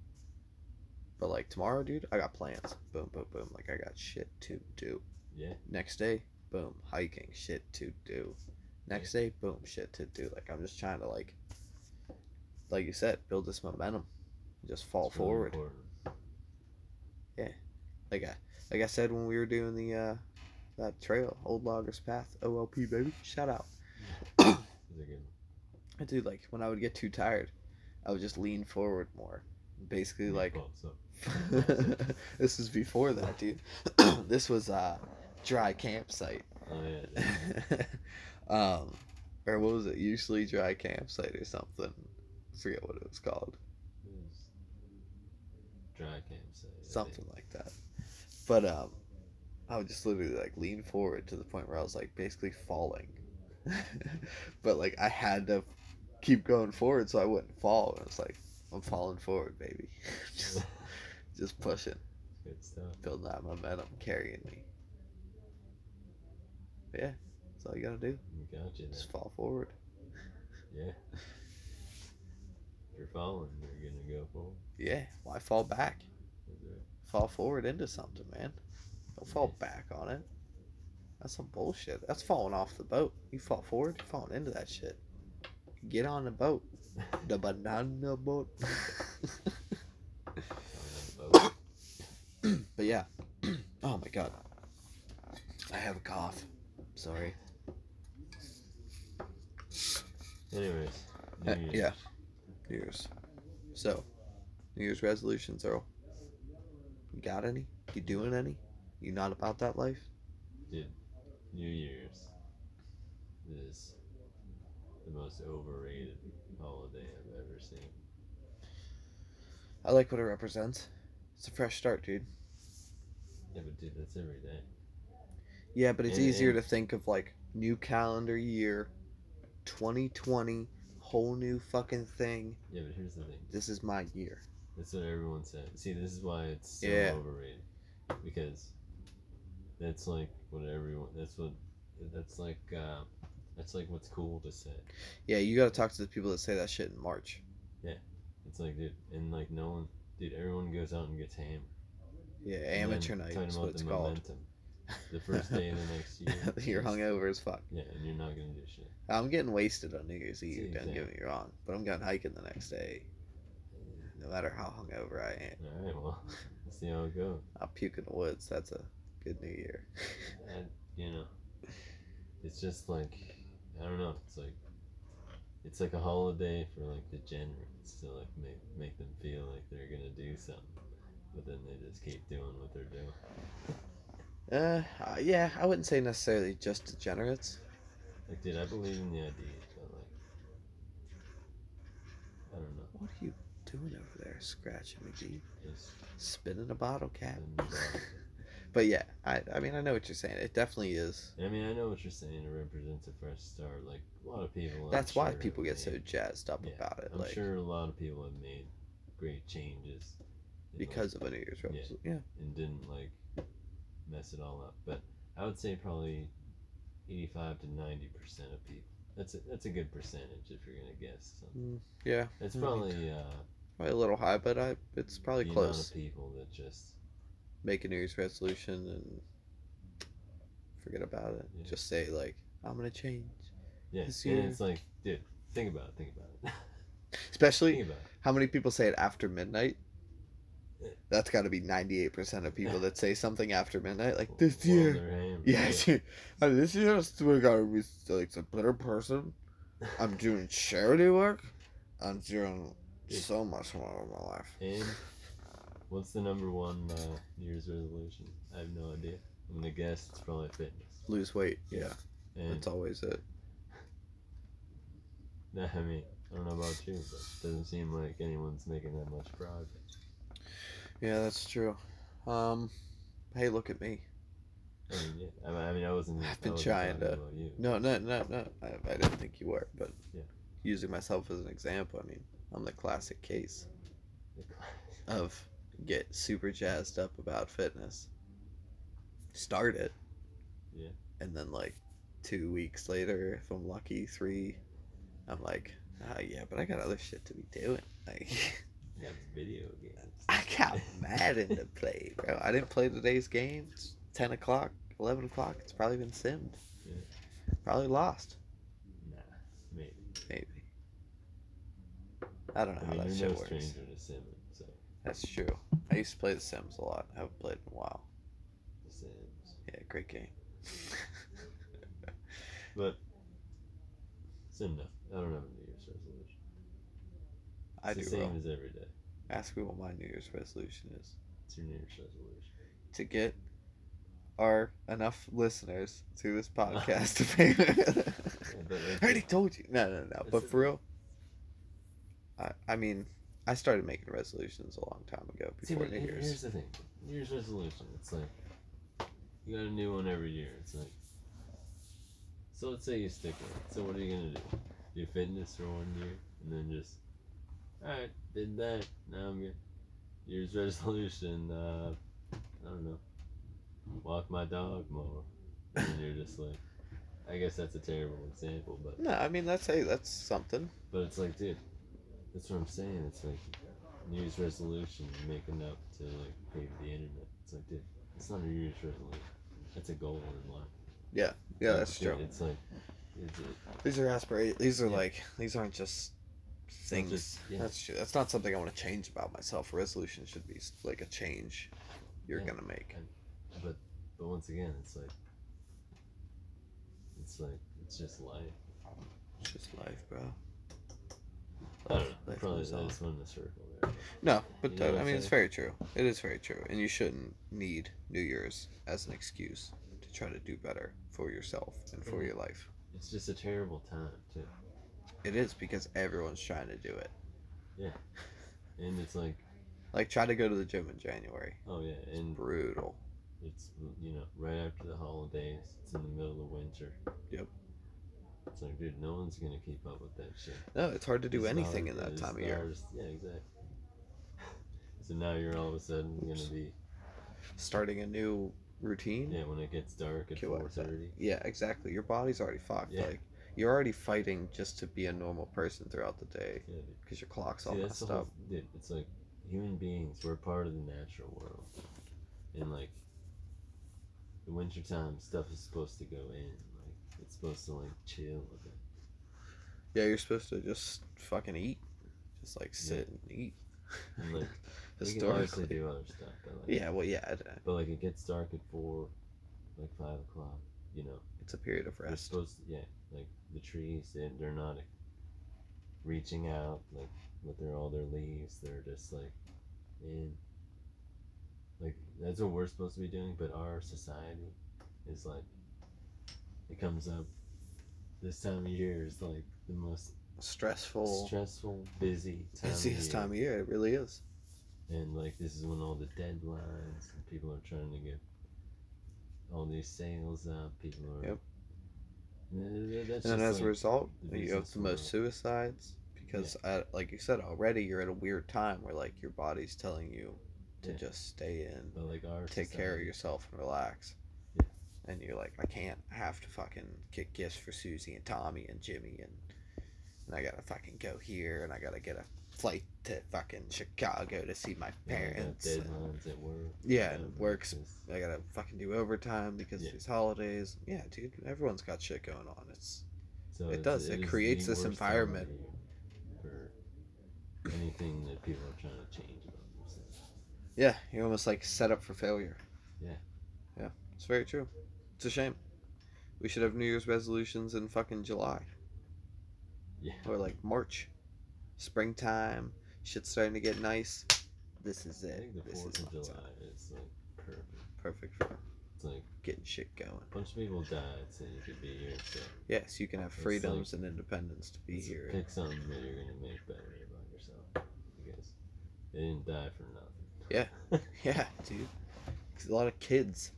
But like tomorrow, dude, I got plans. Boom, boom, boom. Like I got shit to do. Yeah. Next day, boom, hiking, shit to do. Next day, boom, shit to do. Like I'm just trying to like, like you said, build this momentum, just fall It's really forward. important. Like I, like I said when we were doing the uh, that trail, Old Loggers Path, OLP baby. Shout out. Is? I do like when I would get too tired, I would just lean forward more basically It like this was before that, dude. this was a dry campsite. Oh yeah. um, or what was it? Usually dry campsite or something. forget what it was called. It was dry campsite. I think. Something like that. But um, I would just literally like lean forward to the point where I was like basically falling. but like I had to keep going forward so I wouldn't fall. And it's like I'm falling forward, baby. just, just pushing, Good stuff. building that momentum, carrying me. But yeah, that's all you gotta do. Got you Just fall forward. Yeah. You're falling, you're gonna go forward. Yeah, why fall back? Right. Fall forward into something, man. Don't fall back on it. That's some bullshit. That's falling off the boat. You fall forward, you're falling into that shit. Get on the boat. The banana boat. Boat. but yeah. oh my god. I have a cough. Sorry. Anyways. Uh, yeah. New Year's. So, New Year's resolutions, Earl. You got any? You doing any? You not about that life? Dude, New Year's is the most overrated holiday I've ever seen. I like what it represents. It's a fresh start, dude. Yeah, but dude, that's every day. Yeah, but it's And- easier and- to think of like new calendar year, 2020, whole new fucking thing. Yeah, but here's the thing. This is my year. That's what everyone said. See, this is why it's so Yeah. overrated. Because that's like what everyone. That's what. That's like. Uh, that's like what's cool to say. Yeah, you got to talk to the people that say that shit in March. Yeah, it's like, dude, and like no one, dude, everyone goes out and gets hammered. Yeah, amateur night is what it's called. momentum. The first day of the next year. you're hungover as fuck. Yeah, and you're not gonna do shit. I'm getting wasted on New Year's Eve. Don't get me wrong, but I'm going hiking the next day. No matter how hungover I am, All right, well, let's see how it goes. I'll puke in the woods. That's a good New Year. And you know, it's just like I don't know. It's like it's like a holiday for like the degenerates to like make make them feel like they're gonna do something, but then they just keep doing what they're doing. Uh, uh, yeah, I wouldn't say necessarily just degenerates. Like, dude, I believe in the idea, but like, I don't know. What are you doing over there, scratching G? Just Spinning a bottle cap. But yeah, I I mean I know what you're saying. It definitely is. I mean, I know what you're saying. It represents a fresh start. Like a lot of people. I'm That's why sure people get so jazzed up Yeah, about it, I'm like sure a lot of people have made great changes. like, because of a New Year's Yeah. Yeah. and didn't like mess it all up. But I would say probably eighty-five to ninety percent of people. That's a that's a good percentage if you're gonna guess. Something. Mm, yeah. It's Mm. probably uh, Probably a little high, but I it's probably the close. of people that just Make a New Year's resolution and forget about it. Yeah. Just say like I'm gonna change. yeah. This And it's like, dude, think about it. Think about it. Especially think about it. how many people say it after midnight. That's got to be 98% of people that say something after midnight, like this year. Yeah, uh, this year we're gonna be like a better person. I'm doing charity work. I'm doing so much more of my life. And what's the number one uh, New Year's resolution? I have no idea. I'm gonna guess it's probably fitness. Lose weight. Yeah, And that's always it. Nah, I mean, I don't know about you, but it doesn't seem like anyone's making that much progress. Yeah, that's true. Um, hey, look at me. I mean, yeah. I mean, I, wasn't. I've been wasn't trying to-. No, no, no, no. I, I didn't think you were, but Yeah. using myself as an example, I mean, I'm the classic case of get super jazzed up about fitness. Start it. Yeah. And then like two weeks later, if I'm lucky, three, I'm like, ah, yeah, but I got other shit to be doing. Like, video games. I got Madden to play, bro. I didn't play today's game. It's ten o'clock, eleven o'clock. It's probably been simmed. Yeah. Probably lost, Nah, maybe. maybe. I don't know I how mean, that you're shit no works. stranger to Simmons, so That's true. I used to play The Sims a lot. I haven't played in a while. the Sims. Yeah, great game. But Sim, no, I don't have a New Year's resolution. It's I the do, same as every day. Ask me what my New Year's resolution is. It's your New Year's resolution. To get our enough listeners to this podcast to pay. I already told you. No, no, no. That's But for real, I, I mean, I started making resolutions a long time ago See, before but New Year's. here's the thing. New Year's resolution. It's like you got a new one every year. It's like so. Let's say you stick with it. So what are you gonna do? Do fitness for one year and then just all right, did that. Now I'm good. Year's resolution. Uh, I don't know. Walk my dog more. And you're just like, I guess that's a terrible example, but No, I mean that's hey, that's something. but it's like, dude, that's what I'm saying. It's like New Year's resolution, making up to like pay for the internet. It's like, dude, it's not a New Year's resolution. That's a goal in life. Yeah, yeah, that's dude, true. It's like, it's it, These are aspirations. These are Yeah. like these aren't just not things. just- yeah. That's true. That's not something I want to change about myself. A resolution should be like a change you're Yeah. gonna make. but but once again, it's like, it's like it's just life. It's just life, bro. I don't know. Life Probably moves I on. just wanted to circle there. No, but You know uh, I mean it's very true. It is very true, and you shouldn't need New Year's as an excuse to try to do better for yourself and for Mhm. your life. It's just a terrible time too, It is because everyone's trying to do it. Yeah. And it's like, Like try to go to the gym in January. oh yeah, and Brutal. It's you know right after the holidays. It's in the middle of winter. Yep. It's like, dude, no one's gonna keep up with that shit. No, it's hard to do is anything ours- in that time of year. ours- Yeah, exactly. so now you're all of a sudden gonna be Starting a new routine. yeah when it gets dark at four thirty. Yeah, exactly. Your body's already fucked. Yeah. Like you're already fighting just to be a normal person throughout the day Yeah, because your clock's all See, messed whole. up. Dude, it's like human beings. We're part of the natural world, and like the wintertime stuff is supposed to go in. Like it's supposed to like chill a bit. Yeah, you're supposed to just fucking eat, just like sit and eat. And like Historically. do other stuff, but like Yeah, well, yeah, But like it gets dark at four, like five o'clock. You know, it's a period of they're rest. supposed. yeah, like the trees, they, they're not reaching out like with their all their leaves. They're just like, in. Like that's what we're supposed to be doing, but our society is like, it comes up. This time of year is like the most Stressful, stressful, busy time. busiest of year. time of year. It really is. and like this is when all the deadlines and people are trying to get all these sales up. People are. Yep. And that's And as a result, you have the most suicides because, uh like you said already, you're at a weird time where like your body's telling you to Yeah. just stay in, but like our take care of yourself, and relax. Yeah. And you're like, I can't. I have to fucking get gifts for Susie and Tommy and Jimmy and and I gotta fucking go here and I gotta get a flight to fucking Chicago to see my Yeah, parents. and- deadlines at work. Yeah, and works. I gotta fucking do overtime because Yeah. these holidays. Yeah, dude, everyone's got shit going on. It's So It it's- does, It creates this worst time of environment. for anything that people are trying to change about themselves. yeah, you're almost like set up for failure. Yeah. Yeah, it's very true. It's a shame. We should have New Year's resolutions in fucking July Yeah. or like March, springtime. Shit's starting to get nice. This is I it. think the This Fourth is of my July time. is like perfect. Perfect for It's like getting shit going. a bunch of people died, so you could be here. So Yes, you can have It's freedoms and independence to be Let's here. Pick something that you're gonna make better about yourself because they didn't die for nothing. Yeah. Yeah, dude. 'Cause a lot of kids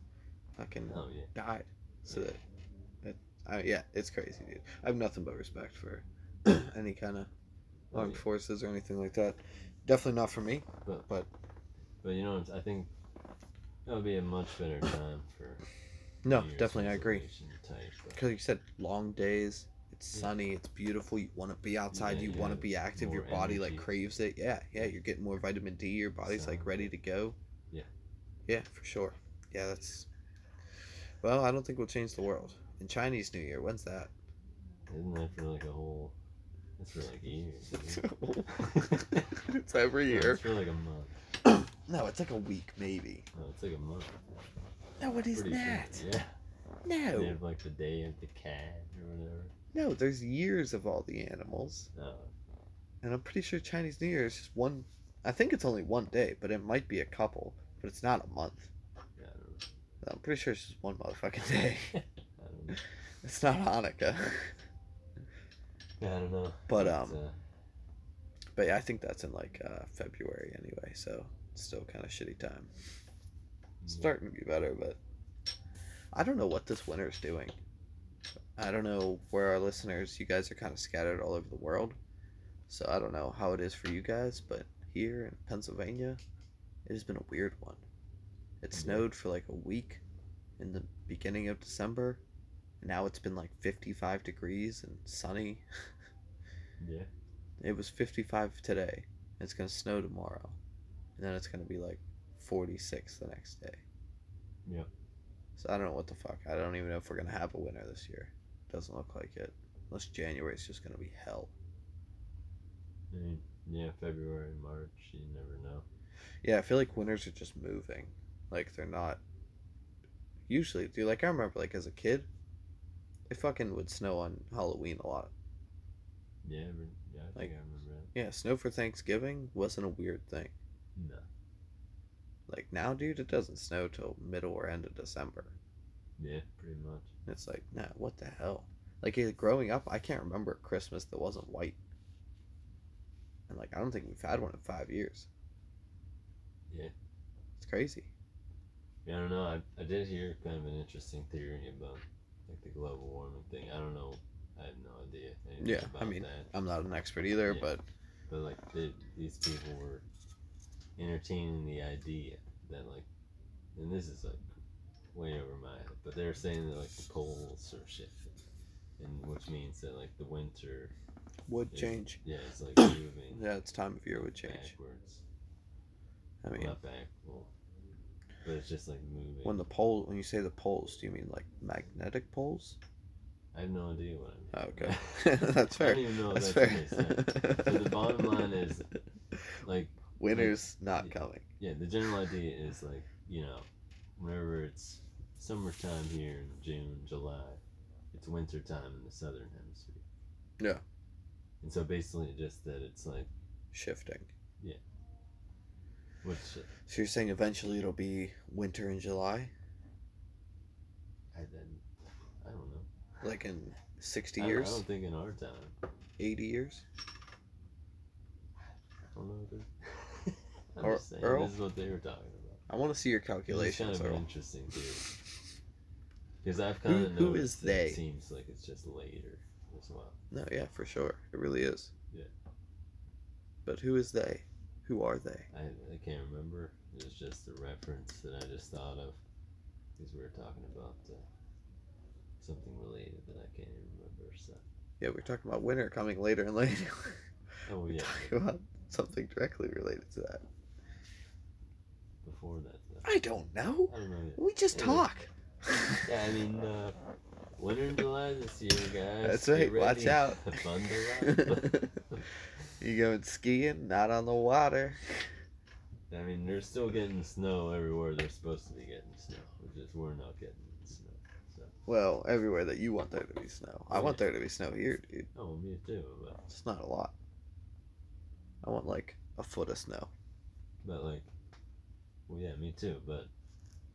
fucking Oh yeah. died. So Yeah. that, that I, yeah, it's crazy, dude. I have nothing but respect for any kind of armed forces or anything like that. Definitely not for me. But but- but you know I think that would be a much better time for No, definitely, I agree. resolution Type, but Because you said long days, it's Yeah. sunny, it's beautiful. You want to be outside, Yeah, you you want to be active. Your body like energy. craves it. Yeah, yeah. You're getting more vitamin D. Your body's like ready to go. Yeah. Yeah, for sure. Yeah, that's. Well, I don't think we'll change the world. In Chinese New Year, when's that? isn't that for like a whole? That's for like years. isn't it's every year. it's for like a month. No, it's like a week, maybe. No, it's like a month. No, it is Pretty sure. not. Yeah. They No, have like the day of the cat or whatever. no. There's years of all the animals, No. and I'm pretty sure Chinese New Year is just one I think it's only one day, but it might be a couple. But it's not a month. Yeah, I don't know. I'm pretty sure it's just one motherfucking day. I don't know. it's not Hanukkah. Yeah, I don't know. But, um, uh, But yeah, I think that's in like uh, February anyway, so it's still kind of shitty time. Yeah. starting to be better, but I don't know what this winter's doing. I don't know where our listeners, you guys are kind of scattered all over the world. So I don't know how it is for you guys, but here in Pennsylvania, it has been a weird one. It snowed for like a week in the beginning of December, and now it's been like 55 degrees and sunny. Yeah. It was 55 today. It's going to snow tomorrow. And then it's going to be like 46 the next day. Yeah. So I don't know what the fuck. I don't even know if we're going to have a winter this year. Doesn't look like it. Unless January is just going to be hell. I mean, yeah, February, March, you never know. Yeah, I feel like winters are just moving. Like they're not. Usually, dude, like I remember, like as a kid, it fucking would snow on Halloween a lot. Yeah, yeah, I Like- think I remember that. Yeah, snow for Thanksgiving wasn't a weird thing. No. Like now, dude, it doesn't snow till middle or end of December. Yeah, pretty much. It's like, nah, what the hell? Like growing up, I can't remember a Christmas that wasn't white. And like, I don't think we've had one in five years. Yeah. It's crazy. Yeah, I don't know. I, I did hear kind of an interesting theory about like the global warming thing. I don't know. I have no idea. Yeah, I mean, that. I'm not an expert either, Yeah. but But like they, these people were entertaining the idea that like, and this is like way over my head, but they're saying that like the poles are shifting, and which means that like the winter, would Yeah. change. yeah, it's like moving Yeah, it's time of year would change. backwards. I mean, not back, well, but it's just like moving. when the pole, when you say the poles, do you mean like magnetic poles? I have no idea what I Oh, mean. okay, that's fair. I don't even know if That's that's, fair. So the bottom line is, like, winter's not yeah. coming. yeah, the general idea is like, you know, whenever it's summertime here in June, July, it's winter time in the southern hemisphere. Yeah. And so basically, just that it's like, Shifting. Yeah. Which uh So you're saying eventually it'll be winter in July, I then, I don't know. Like in sixty I, I don't think in our time. eighty years. I don't know. Dude. I'm Or- just saying, Earl? this is what they were talking about. I want to see your calculations. It's kind of interesting theory. Because I've kind of who is they? It seems like it's just later as well. No, yeah, for sure, it really is. Yeah. But who is they? Who are they? I, I can't remember. It was just a reference that I just thought of because we were talking about uh, something related that I can't even remember. So, Yeah, we're talking about winter coming later and later. oh we're yeah, talking about something directly related to that. before that, though. I don't know. I don't know. Yet. We just talk. Yeah, I mean, uh, winter in July this year, guys. That's right, watch out. You going skiing? Not on the water. I mean, they're still getting snow everywhere they're supposed to be getting snow. It's just we're not getting Well, everywhere that you want there to be snow. I want there to be snow here, dude. oh, me too. But It's not a lot. I want like a foot of snow. but like, well, yeah, me too. But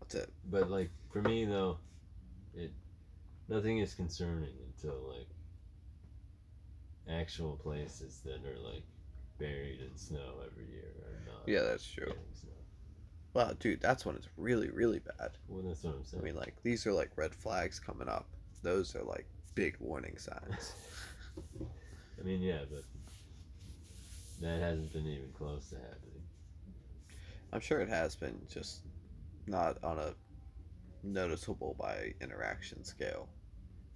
That's it. But like for me though, it nothing is concerning until like actual places that are like buried in snow every year are not. Yeah, that's true. Well, dude, that's when it's really, really bad. Well, that's what I'm I mean, like these are like red flags coming up. Those are like big warning signs. I mean, yeah, but that hasn't been even close to happening. I'm sure it has been, just not on a noticeable by interaction scale.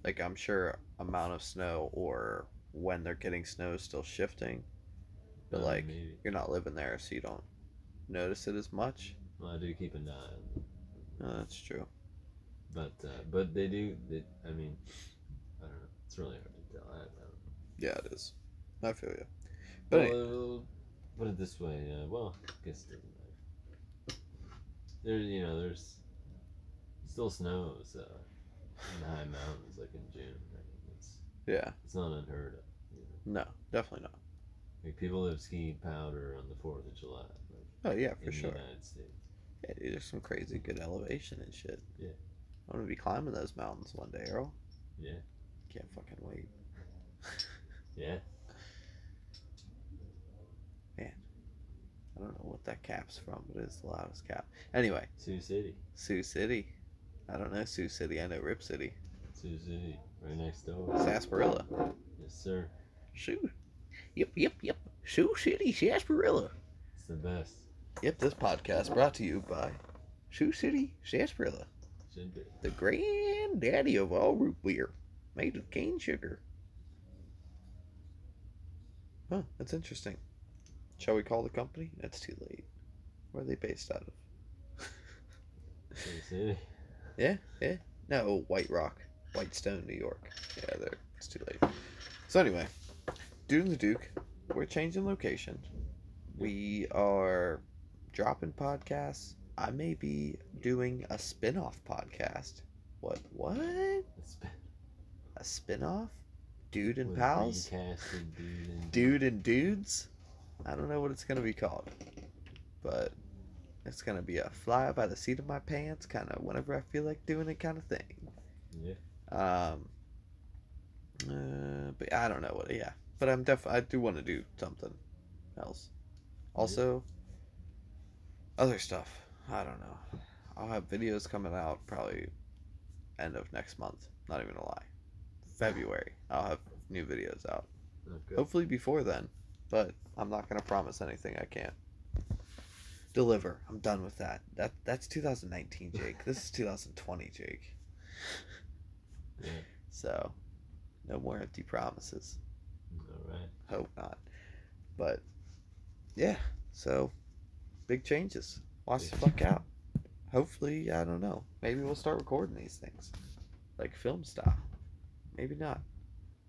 Like I'm sure amount of snow or when they're getting snow is still shifting, but Uh, like maybe. you're not living there, so you don't notice it as much. Well, I do keep an eye on, them. No, that's true. but uh, but they do. They, I mean, I don't know. It's really hard to tell. I, I don't know. Yeah, it is. I feel you. But well, uh, put it this way. Uh, well, I guess it doesn't matter. There, you know, there's still snows uh, in the high mountains, like in June. I mean, it's yeah, it's not unheard of. You know? no, definitely not. Like people have skied powder on the Fourth of July. Like, Oh yeah, in for the sure. United States. Yeah, dude, there's some crazy good elevation and shit. Yeah. I'm gonna be climbing those mountains one day, Earl. Yeah. Can't fucking wait. Yeah. Man, I don't know what that cap's from, but it's the loudest cap. Anyway, Sioux City. Sioux City. I don't know Sioux City. I know Rip City. Sioux City. Right next door. Sarsaparilla. Yes, sir. Shoot. Yep, yep, yep. Sioux City, Sarsaparilla. It's the best. Yep, this podcast brought to you by Sioux City, Sarsaparilla, the granddaddy of all root beer, made with cane sugar. Huh, that's interesting. Shall we call the company? It's too late. Where are they based out of? Yeah, yeah. No, White Rock, Whitestone, New York. Yeah, there. It's too late. So anyway, Dude and the Duke, we're changing location. We are dropping podcasts. I may be doing a spin-off podcast. What? What? A spin-off? Dude and with pals? recasted dude and Dude and dudes? I don't know what it's gonna be called, but it's gonna be a fly by the seat of my pants, kind of whenever I feel like doing it, kind of thing. Yeah. Um, uh, but I don't know what. Yeah, but I'm def. I do want to do something else. Also, other stuff. I don't know. I'll have videos coming out probably end of next month. Not even a lie. February. I'll have new videos out. Okay. Hopefully before then, but I'm not gonna promise anything I can't deliver. I'm done with that. That that's 2019, Jake. this is 2020, Jake. Yeah. So, no more empty promises. All right. Hope not. But yeah, so big changes. Watch the fuck out. Hopefully, I don't know. Maybe we'll start recording these things, like film style. Maybe not.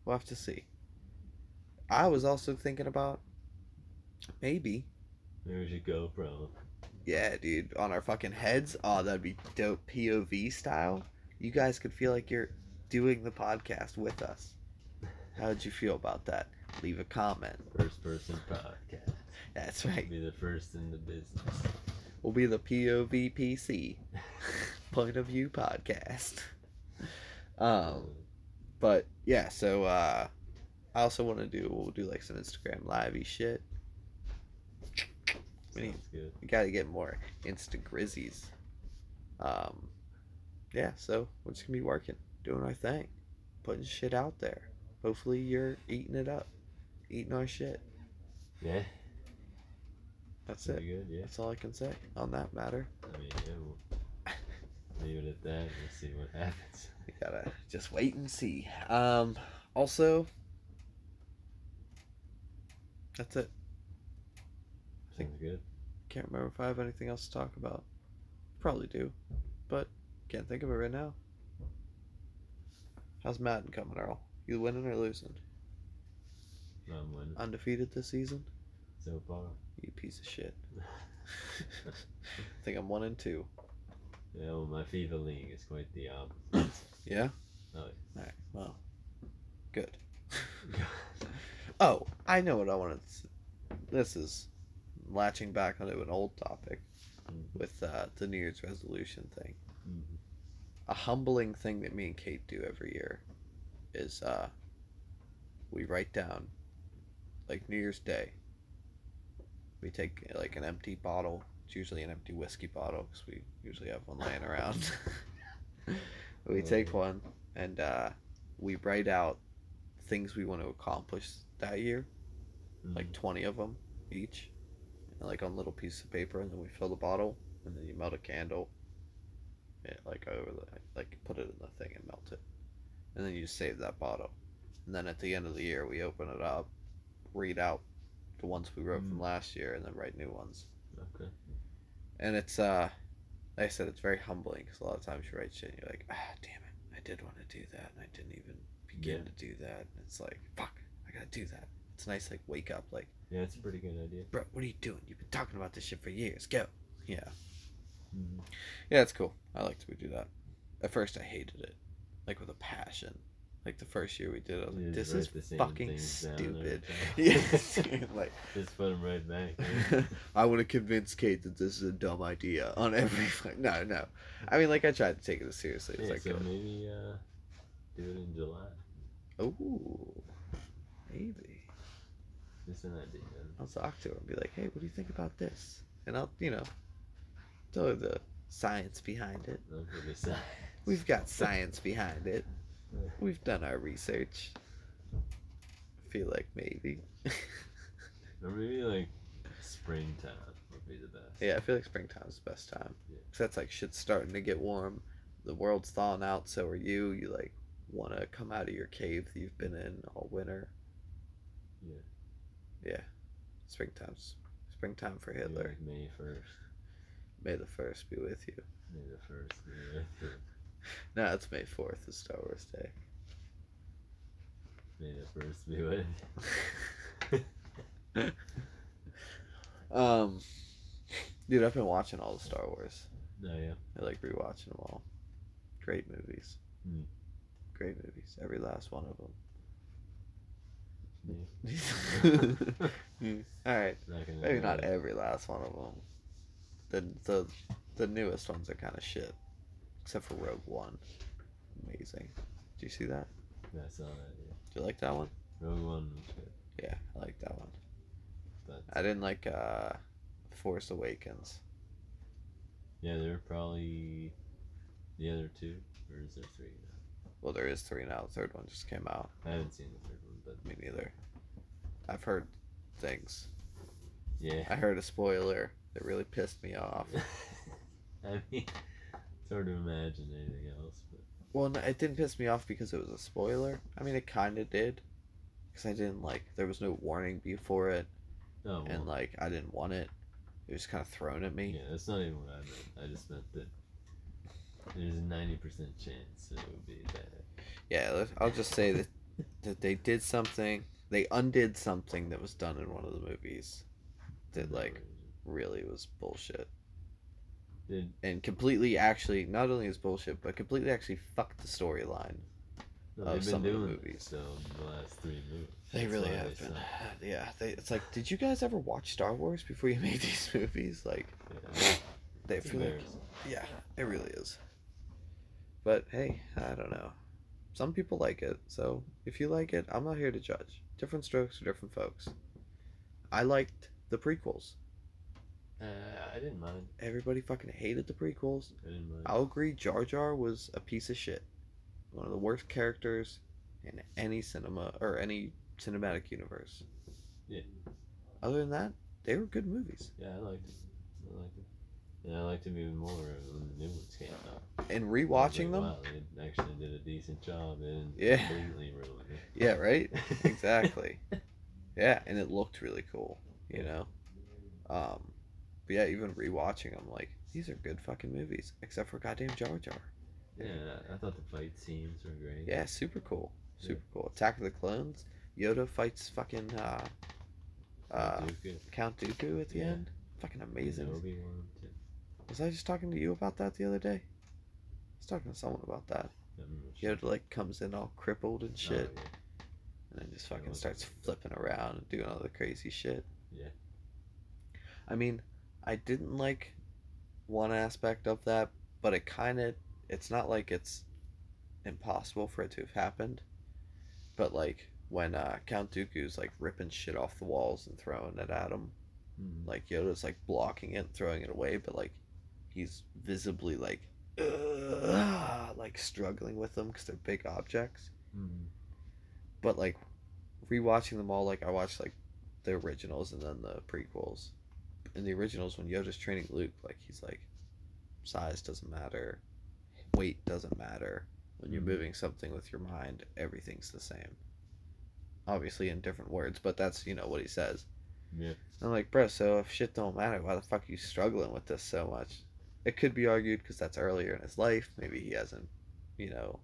We'll have to see. I was also thinking about maybe There's your GoPro. Yeah, dude, on our fucking heads. Oh, that'd be dope. POV style. You guys could feel like you're doing the podcast with us. How would you feel about that? Leave a comment. First person podcast. That's right. Be the first in the business. We'll be the POVPC, point of view podcast. Um, but yeah, so uh, I also want to do. We'll do like some Instagram livey shit. we need- good. We gotta get more Insta Grizzies. Um, yeah, so we're just gonna be working, doing our thing, putting shit out there. Hopefully, you're eating it up, eating our shit. Yeah. That's Pretty it. good. Yeah. That's all I can say on that matter. I mean, yeah. We'll leave it at that. We'll see what happens. We gotta just wait and see. Um, also, that's it. I Think- Sounds good. Can't remember if I have anything else to talk about. Probably do, but can't think of it right now. How's Madden coming, Earl? You winning or losing? I'm winning Undefeated this season? So far. You piece of shit. I think I'm one and two. Yeah, well, my FIFA league is quite the opposite. Yeah. Oh, Alright. Well, good. Oh, I know what I wanted. To, this is latching back onto an old topic Mhm. with uh, the New Year's resolution thing. Mhm. A humbling thing that me and Kate do every year is uh, we write down, like New Year's Day. We take like an empty bottle. It's usually an empty whiskey bottle because we usually have one laying around. we take one and uh, we write out things we want to accomplish that year, like Mhm. 20 of them each, and like on little pieces of paper, and then we fill the bottle, and then you melt a candle, it, like over the like put it in the thing and melt it, and then you save that bottle, and then at the end of the year we open it up, read out the ones we wrote from Mm. last year, and then write new ones, Okay. and it's uh, like I said, it's very humbling because a lot of times you write shit and you're like, ah, damn it, I did want to do that, and I didn't even begin Yeah. to do that, and it's like, fuck, I gotta do that. It's nice, like wake up, like. Yeah, it's a pretty good idea. bro, what are you doing? You've been talking about this shit for years. Go. Yeah. Mhm. Yeah, it's cool. I like to do that. At first, I hated it, like with a passion. Like the first year we did, I was like, this is write the same fucking stupid. Yeah, like Just put them right back. I want to convince Kate that this is a dumb idea on every. No, no. I mean, like I tried to take it seriously as yeah, I so could. maybe uh, do it in July. Ooh, maybe. Just an idea. I'll talk to her and be like, hey, what do you think about this? And I'll, you know, tell her the science behind it. Look at the side. We've got science behind it. We've done our research. I feel like maybe. Or maybe like springtime would be the best. yeah, I feel like springtime's the best time. Yeah. Cause that's like shit's starting to get warm. The world's thawing out, so are you. You like want to come out of your cave that you've been in all winter. Yeah. Yeah. Springtime's springtime for Hitler. May first. May the first be with you. May the first. be with you. No, it's May fourth is Star Wars Day. May the first be with. Um, dude, I've been watching all the Star Wars. No, yeah. I like rewatching them all. Great movies. Hmm. Great movies. Every last one of Yeah. them. all right, Not maybe not every last one of them. The the the newest ones are kind of shit, except for Rogue One. Amazing. Do you see that? I saw that. Yeah. Did you like that one? Rogue One was good. Yeah, I like that one. But I didn't like uh, Force Awakens. yeah, there are probably the other two, or is there three now? Well, there is three now. The third one just came out. I haven't seen the third one, but Me neither. I've heard things. yeah. I heard a spoiler that really pissed me off. I mean, it's hard to imagine anything else, but Well, no, it didn't piss me off because it was a spoiler. I mean, it kind of did. Because I didn't like, there was no warning before it, oh, well, and like, I didn't want it. It was kind of thrown at me. yeah, that's not even what I meant. I just meant that there's a ninety percent chance that it would be bad. Yeah, I'll just say that, that they did something, they undid something that was done in one of the movies that, like, really was bullshit. And completely actually, not only is bullshit, but completely actually fucked the storyline. no, of some of the movies. movies so the last three movies. They That's really have they been. suck. Yeah, they, it's like, did you guys ever watch Star Wars before you made these movies? Like, Yeah, they feel like, yeah, it really is. But hey, I don't know. Some people like it, so if you like it, I'm not here to judge. Different strokes for different folks. I liked the prequels. Uh, I didn't mind. Everybody fucking hated the prequels. I didn't mind. I'll agree, Jar Jar was a piece of shit. One of the worst characters in any cinema or any cinematic universe. Yeah. Other than that, they were good movies. Yeah, I liked it. I liked it. And I liked them even more when the new ones came out. And rewatching like, them, Wow, they actually did a decent job and Yeah. completely ruined it. yeah, right, exactly. yeah, and it looked really cool, you know. Um, but yeah, even rewatching them, like these are good fucking movies, except for goddamn Jar Jar. Yeah, I- thought the fight scenes were great. Yeah, super cool, super cool. Attack of the Clones. Yoda fights fucking uh, uh, Dooku, Count Dooku at the Yeah. end. Fucking amazing. Was I just talking to you about that the other day? I was talking to someone about that. I'm not sure. Yoda like comes in all crippled and shit, Oh, and then just fucking starts flipping around and doing all the crazy shit. Yeah. I mean, I didn't like one aspect of that, but it kind of it's not like it's impossible for it to have happened. But like when uh, Count Dooku's like ripping shit off the walls and throwing it at him. Mhm. like Yoda's like blocking it, and throwing it away, but like he's visibly like like struggling with them because they're big objects. Mhm. But like rewatching them all, like I watched like the originals and then the prequels. In the originals, when Yoda's training Luke, like he's like, size doesn't matter, weight doesn't matter. When you're Mhm. moving something with your mind, everything's the same. Obviously in different words, but that's you know what he says. Yeah. I'm like, bro, so if shit don't matter, why the fuck are you struggling with this so much? It could be argued because that's earlier in his life. Maybe he hasn't, you know,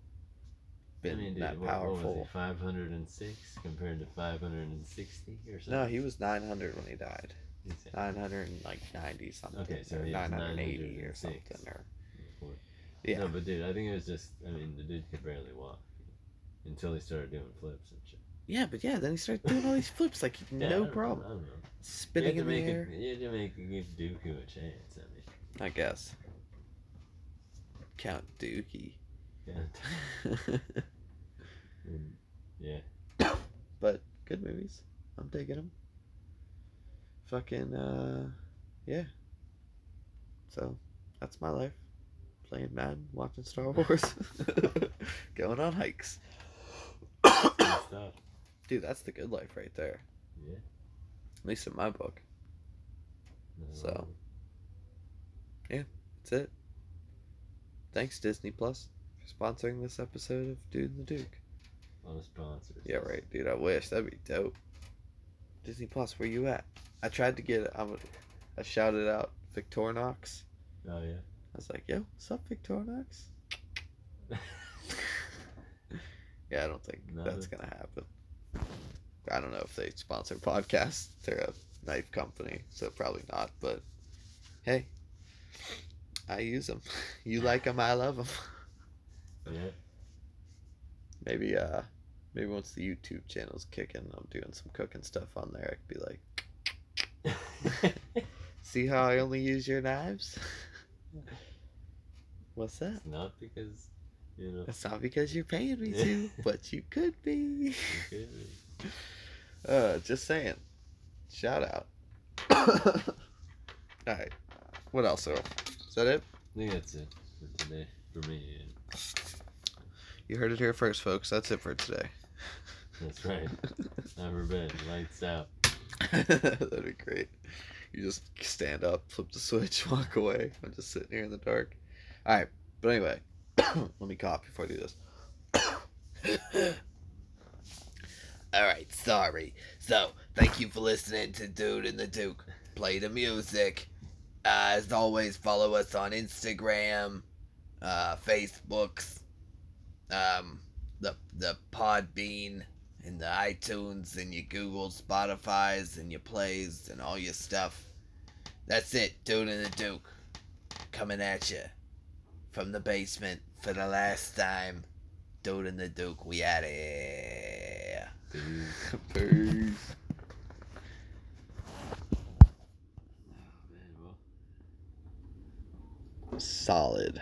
been I mean, dude, that what, powerful. was he, 506 compared to 560 or something? no, he was 900 when he died. He's- 990 something. Okay, so or 980 or something. Or yeah, No, but dude, I think it was just, I mean, the dude could barely walk. until he started doing flips and shit. Yeah, but yeah, then he started doing all these flips like Yeah, I no I problem. don't know. Spinning in the air. A, you had to make give Dooku a chance. I mean, I guess. Count Dookie. yeah. Yeah. but good movies. I'm digging them. Fucking uh, yeah. So that's my life. Playing Madden, watching Star Wars, going on hikes. Dude, that's the good life right there. Yeah. At least in my book. So. Yeah, That's it. Thanks Disney Plus for sponsoring this episode of Dude and the Duke. on the sponsors. Yeah, right, dude. I wish that'd be dope. Disney Plus, where you at? I tried to get. I'm. I shouted out Victorinox. Oh yeah. I was like, "Yo, what's up, Victorinox?" Yeah, I don't think that's gonna happen. I don't know if they sponsor podcasts. They're a knife company, so probably not. But hey, I use them. You like them, I love them. yeah. Maybe uh, maybe once the YouTube channel's kicking, I'm doing some cooking stuff on there. I could be like, see how I only use your knives? What's that? It's not because you know. It's not because you're paying me to, but you could be. you could be. Uh, just saying. Shout out. Alright. What else, Earl? Is that it? I think that's it for today for me. And You heard it here first, folks. That's it for today. that's right. Never been lights out. That'd be great. You just stand up, flip the switch, walk away. I'm just sitting here in the dark. Alright, but anyway, let me cough before I do this. Alright, sorry. So, thank you for listening to Dude and the Duke. Play the music. Uh, as always, follow us on Instagram, uh, Facebooks, um, the the Podbean, and the iTunes, and your Google, Spotify's, and your plays, and all your stuff. That's it, Dude and the Duke, coming at you from the basement for the last time. Dude and the Duke, we out here. Dude. Peace. Man, well. Solid.